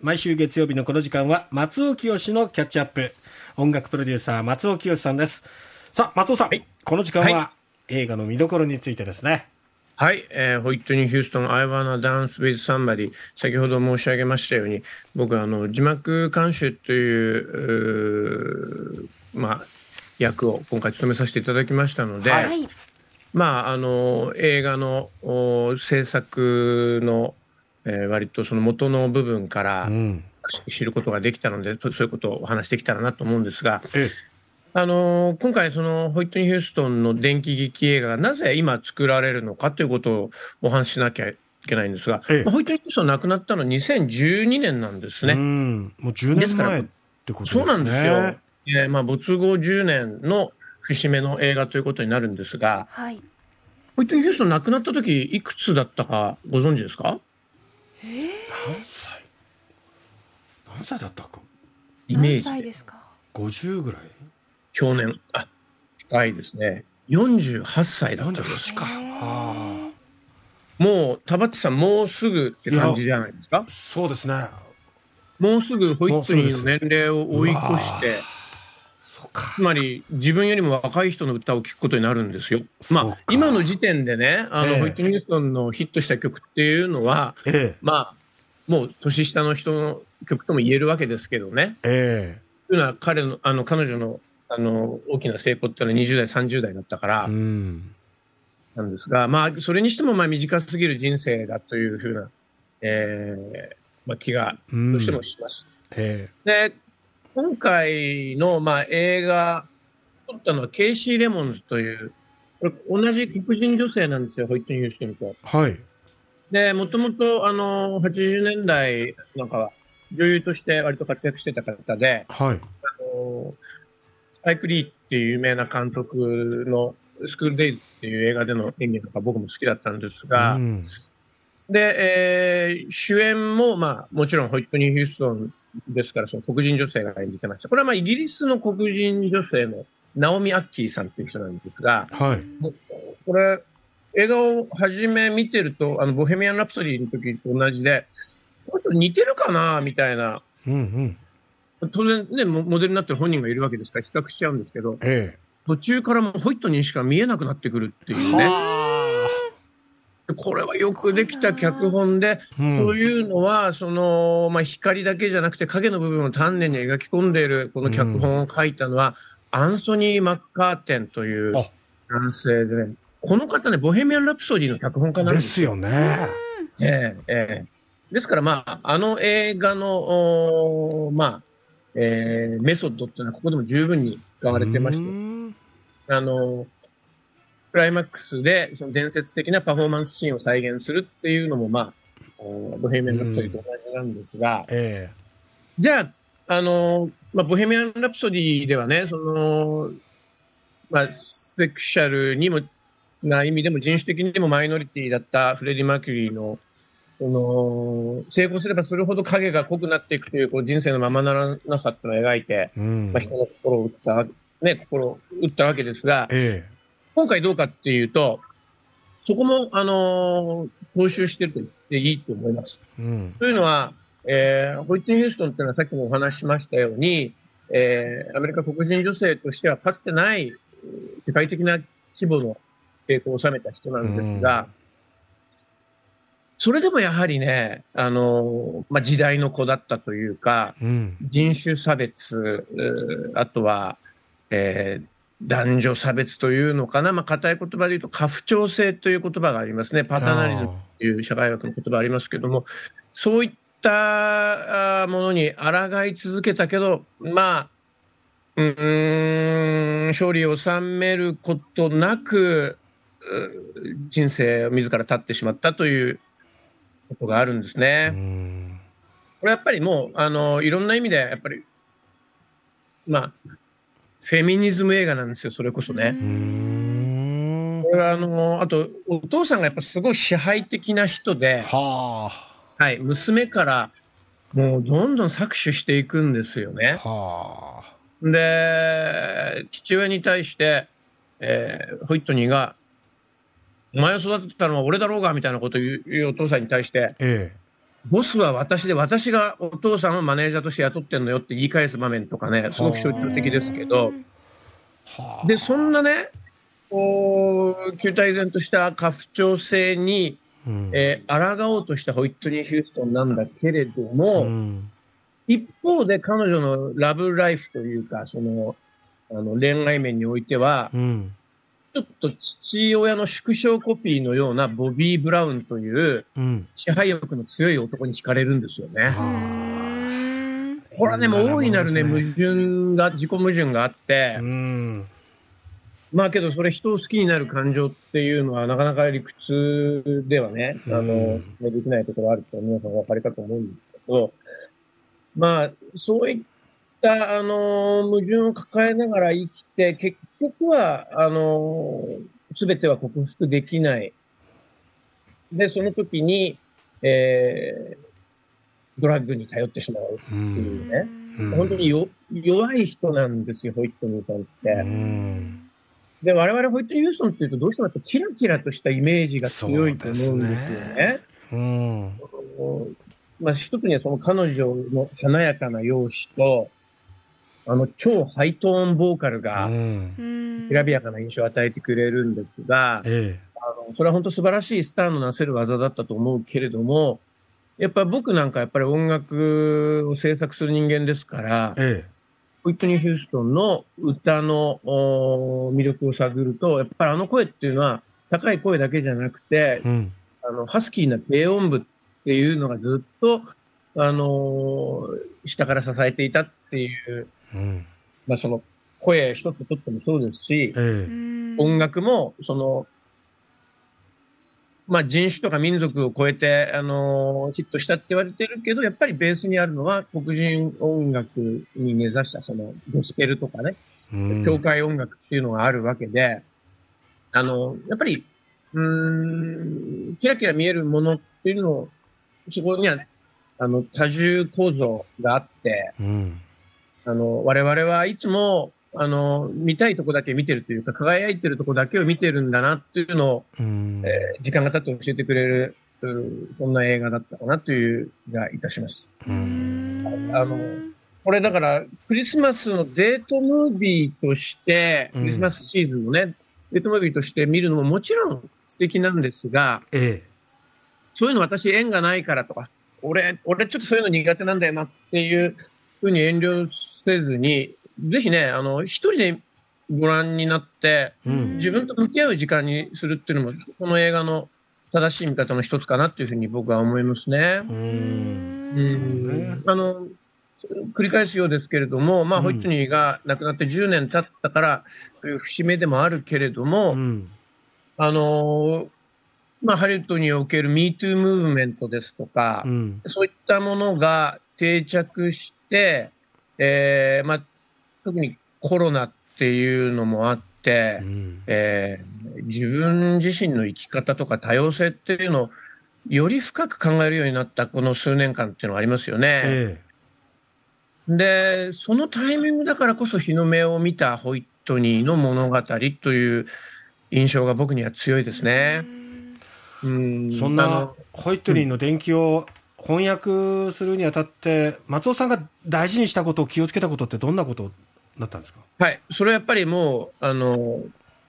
毎週月曜日のこの時間は松尾清のキャッチアップ。音楽プロデューサー松尾清さんです。さあ松尾さん、はい、この時間は映画の見どころについてですね。はい、えー、ホイットニー・ヒューストン、I wanna dance with somebody。先ほど申し上げましたように、僕はあの字幕監修というまあ、役を今回務めさせていただきましたので、はい、まあ、あの映画の制作のえー、割とその元の部分から知ることができたので、うん、そういうことをお話してきたらなと思うんですが、あのー、今回、そのホイットニー・ヒューストンの電気劇映画がなぜ今作られるのかということをお話ししなきゃいけないんですが、まあ、ホイットニー・ヒューストン亡くなったのは2012年なんですね。うもう10年前ってことですね。そうなんですよ。えーまあ、没後10年の節目の映画ということになるんですが、はい、ホイットニー・ヒューストン亡くなった時いくつだったかご存知ですか？何歳？何歳だったか？イメージ。歳ですか？50ぐらい？去年。あ近いですね。48歳だった。んですか。もう田畑さんもうすぐって感じじゃないですか？そうですね。もうすぐホイットニーの年齢を追い越してつまり自分よりも若い人の歌を聴くことになるんですよ。まあ今の時点でねあの、えホイットニューストンのヒットした曲っていうのは、えまあもう年下の人の曲とも言えるわけですけどね。えというのは彼のあの彼女のあの大きな成功っていうのは20代30代だったから。うんなんですが、まあ、それにしてもまあ短すぎる人生だというふうな、えーまあ、気がどうしてもします。で今回の、まあ、映画、撮ったのはケイシー・レモンズという、これ同じ黒人女性なんですよ、ホイットニー・ヒューストンと。はい。で、もともと、あの、80年代なんかは、女優として割と活躍してた方で、はい。あの、スパイク・リーっていう有名な監督のスクール・デイズっていう映画での演技とか僕も好きだったんですが、うん、で、えー、主演も、まあ、もちろんホイットニー・ヒューストンですから、その黒人女性が演じてました。これはまあイギリスの黒人女性のナオミ・アッキーさんっていう人なんですが、はい、これ、映画を初め見てると、あの、ボヘミアン・ラプソディの時と同じで、この人似てるかなみたいな。うんうん、当然ね、モデルになってる本人がいるわけですから比較しちゃうんですけど、ええ、途中からもホイットにしか見えなくなってくるっていうね。これはよくできた脚本で、うん、というのは、その、まあ、光だけじゃなくて影の部分を丹念に描き込んでいるこの脚本を書いたのは、うん、アンソニー・マッカーテンという男性で、ね、この方ね、ボヘミアン・ラプソディの脚本家なんですですよね。ええええ。ですから、まあ、あの映画の、まあ、えー、メソッドっていうのはここでも十分に使われてまして、あの、クライマックスでその伝説的なパフォーマンスシーンを再現するっていうのも、まあ、ボヘミアン・ラプソディと同じなんですが、うん。えー、じゃあ、あの、まあ、ボヘミアン・ラプソディではね、その、まあ、セクシャルにも、な意味でも人種的にもマイノリティだったフレディ・マーキュリーの、その、成功すればするほど影が濃くなっていくという、こう、人生のままならなさっていうのを描いて、うん、まあ、人の心を打った、ね、心を打ったわけですが、ええ今回どうかっていうと、そこも、あのー、踏襲してると言っていいと思います。うん、というのは、えー、ホイットニー・ヒューストンっていうのはさっきもお話ししましたように、えー、アメリカ黒人女性としてはかつてない世界的な規模の成功を収めた人なんですが、うん、それでもやはりね、あの、まあ、時代の子だったというか、うん、人種差別、あとは、えー、男女差別というのかな、まあ、硬い言葉で言うと、家父長制という言葉がありますね。パタナリズムという社会学の言葉ありますけども、そういったものに抗い続けたけど、まあ、うん、勝利を収めることなく、人生を自ら立ってしまったということがあるんですね。これやっぱりもう、あの、いろんな意味で、やっぱり、まあ、フェミニズム映画なんですよ、それこそね。これはあの、あと、お父さんがやっぱすごい支配的な人で、はあ、はい、娘からもうどんどん搾取していくんですよね。はあ、で、父親に対して、えー、ホイットニーが、お前を育てたのは俺だろうがみたいなことを言うお父さんに対して、ええ、ボスは私で、私がお父さんをマネージャーとして雇ってんのよって言い返す場面とかね、すごく象徴的ですけど、で、そんなね、こう、球体然とした家父長制に、うん、えー、抗おうとしたホイットニー・ヒューストンなんだけれども、うん、一方で彼女のラブライフというか、その、あの恋愛面においては、うん、ちょっと父親の縮小コピーのようなボビー・ブラウンという支配欲の強い男に惹かれるんですよね。これはね、もう大いなるね、矛盾が、自己矛盾があって、まあけどそれ人を好きになる感情っていうのはなかなか理屈ではね、あの、できないところあると皆さんお分かりかと思うんですけど、まあ、そういったあの矛盾を抱えながら生きて、結局は、あのすべては克服できない。で、その時に、えー、ドラッグに頼ってしまうっていうね。うん、本当によ弱い人なんですよ、ホイットニーさんって。うんで、我々ホイットニー・ユーストンっていうと、どうしてもキラキラとしたイメージが強いと思うんですよね。うねうん、まあ、一つにはその彼女の華やかな容姿と、あの、超ハイトーンボーカルが、きらびやかな印象を与えてくれるんですが、ええ、あのそれは本当素晴らしいスターのなせる技だったと思うけれども、やっぱり僕なんかやっぱり音楽を制作する人間ですから、ええ、ホイットニー・ヒューストンの歌の魅力を探ると、やっぱりあの声っていうのは高い声だけじゃなくて、うん、あの、ハスキーな低音部っていうのがずっと、あのー、下から支えていたっていう、うん、まあその声一つとってもそうですし、ええ、音楽も、その、まあ人種とか民族を超えて、あのー、ヒットしたって言われてるけど、やっぱりベースにあるのは黒人音楽に根ざしたそのゴスペルとかね、うん、教会音楽っていうのがあるわけで、あの、やっぱり、うん、キラキラ見えるものっていうのを、そこには、あの、多重構造があって、うん、あの、我々はいつも、あの、見たいとこだけ見てるというか、輝いてるとこだけを見てるんだなっていうのを、うん、えー、時間が経って教えてくれる、そんな映画だったかなという気がいたします。あの、これだから、クリスマスのデートムービーとして、クリスマスシーズンのね、デートムービーとして見るのももちろん素敵なんですが、ええ、そういうの私縁がないからとか、俺、俺ちょっとそういうの苦手なんだよなっていうふうに遠慮せずに、ぜひね、あの、一人でご覧になって、うん、自分と向き合う時間にするっていうのも、この映画の正しい見方の一つかなっていうふうに僕は思いますね。うん。あの、繰り返すようですけれども、まあ、ホイットニーが亡くなって10年経ったから、という節目でもあるけれども、うん、あの、まあ、ハリウッドにおける MeToo ムーブメントですとか、うん、そういったものが定着して、えー、まあ、特にコロナっていうのもあって、うん、えー、自分自身の生き方とか多様性っていうのをより深く考えるようになったこの数年間っていうのがありますよね。えー、で、そのタイミングだからこそ日の目を見たホイットニーの物語という印象が僕には強いですね。うん、そんなホイットニーの伝記を翻訳するにあたって、松尾さんが大事にしたこと、気をつけたことってどんなことだったんですか？はい。それはやっぱりもう、あの、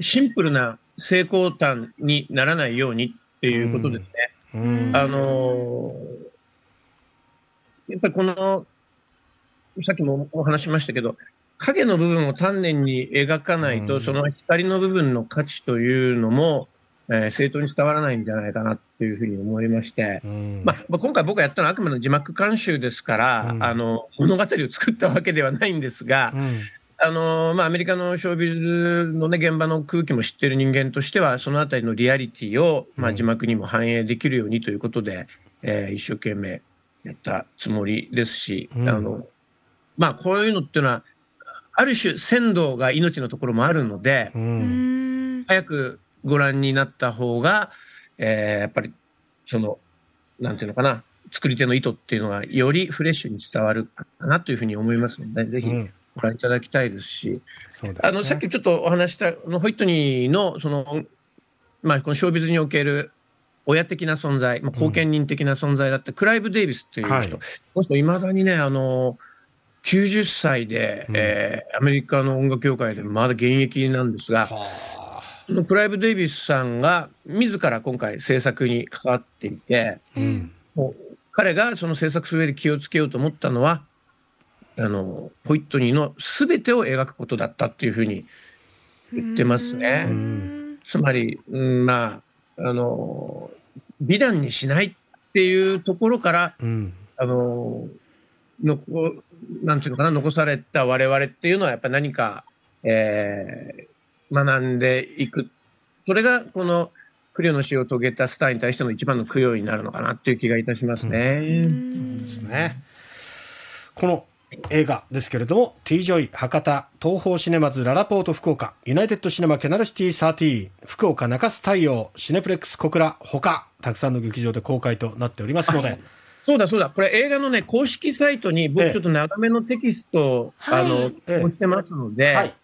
シンプルな成功端にならないようにっていうことですね。うん、あの、やっぱりこの、さっきもお話しましたけど、影の部分を丹念に描かないと、うん、その光の部分の価値というのも、えー、正当に伝わらないんじゃないかなっていうふうに思いまして、うん、まあ、まあ、今回僕がやったのはあくまで字幕監修ですから、うん、あの、物語を作ったわけではないんですが、うん、あの、まあ、アメリカのショービズのね、現場の空気も知っている人間としては、そのあたりのリアリティを、まあ、字幕にも反映できるようにということで、えー、一生懸命やったつもりですし、あの、まあ、こういうのっていうのは、ある種、鮮度が命のところもあるので、早くご覧になった方が、えー、やっぱり、その、なんていうのかな、作り手の意図っていうのがよりフレッシュに伝わるかなというふうに思いますので、ぜひご覧いただきたいですし、うんね、あの、さっきちょっとお話した、ホイットニーの、その、まあ、このショービズにおける、親的な存在、まあ、後見人的な存在だった、クライブ・デイビスっていう人、はい、この人、いまだにね、あの、90歳で、うん、えー、アメリカの音楽業界でまだ現役なんですが、そのクライブ・デイビスさんが自ら今回制作に関わっていて、うん、もう彼がその制作する上で気をつけようと思ったのは、あの、ホイットニーの全てを描くことだったっていうふうに言ってますね。つまり、うん、まあ、あの、美談にしないっていうところから、うん、あの、のこなんていうのかな、残された我々っていうのはやっぱり何か、えー、学んでいく。それがこのクリオの死を遂げたスターに対しての一番の供養になるのかなっていう気がいたしますね。うん、そうですね。この映画ですけれども、T ジョイ、博多、 TOHO シネマズ、ララポート福岡、ユナイテッドシネマ、キャナルシティ13、福岡中洲大洋、シネプレックス小倉、他、たくさんの劇場で公開となっておりますので。そうだそうだ、これ映画のね、公式サイトに僕ちょっと長めのテキストを、ええ、あの、ええ、してますので、はい、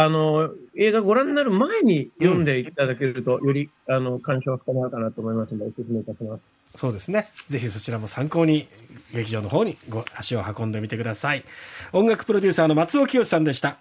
あの、映画ご覧になる前に読んでいただけると、うん、より、あの、鑑賞が深まるかなと思いますので、お勧めいたします。そうですね。ぜひそちらも参考に、劇場の方にご足を運んでみてください。音楽プロデューサーの松尾清さんでした。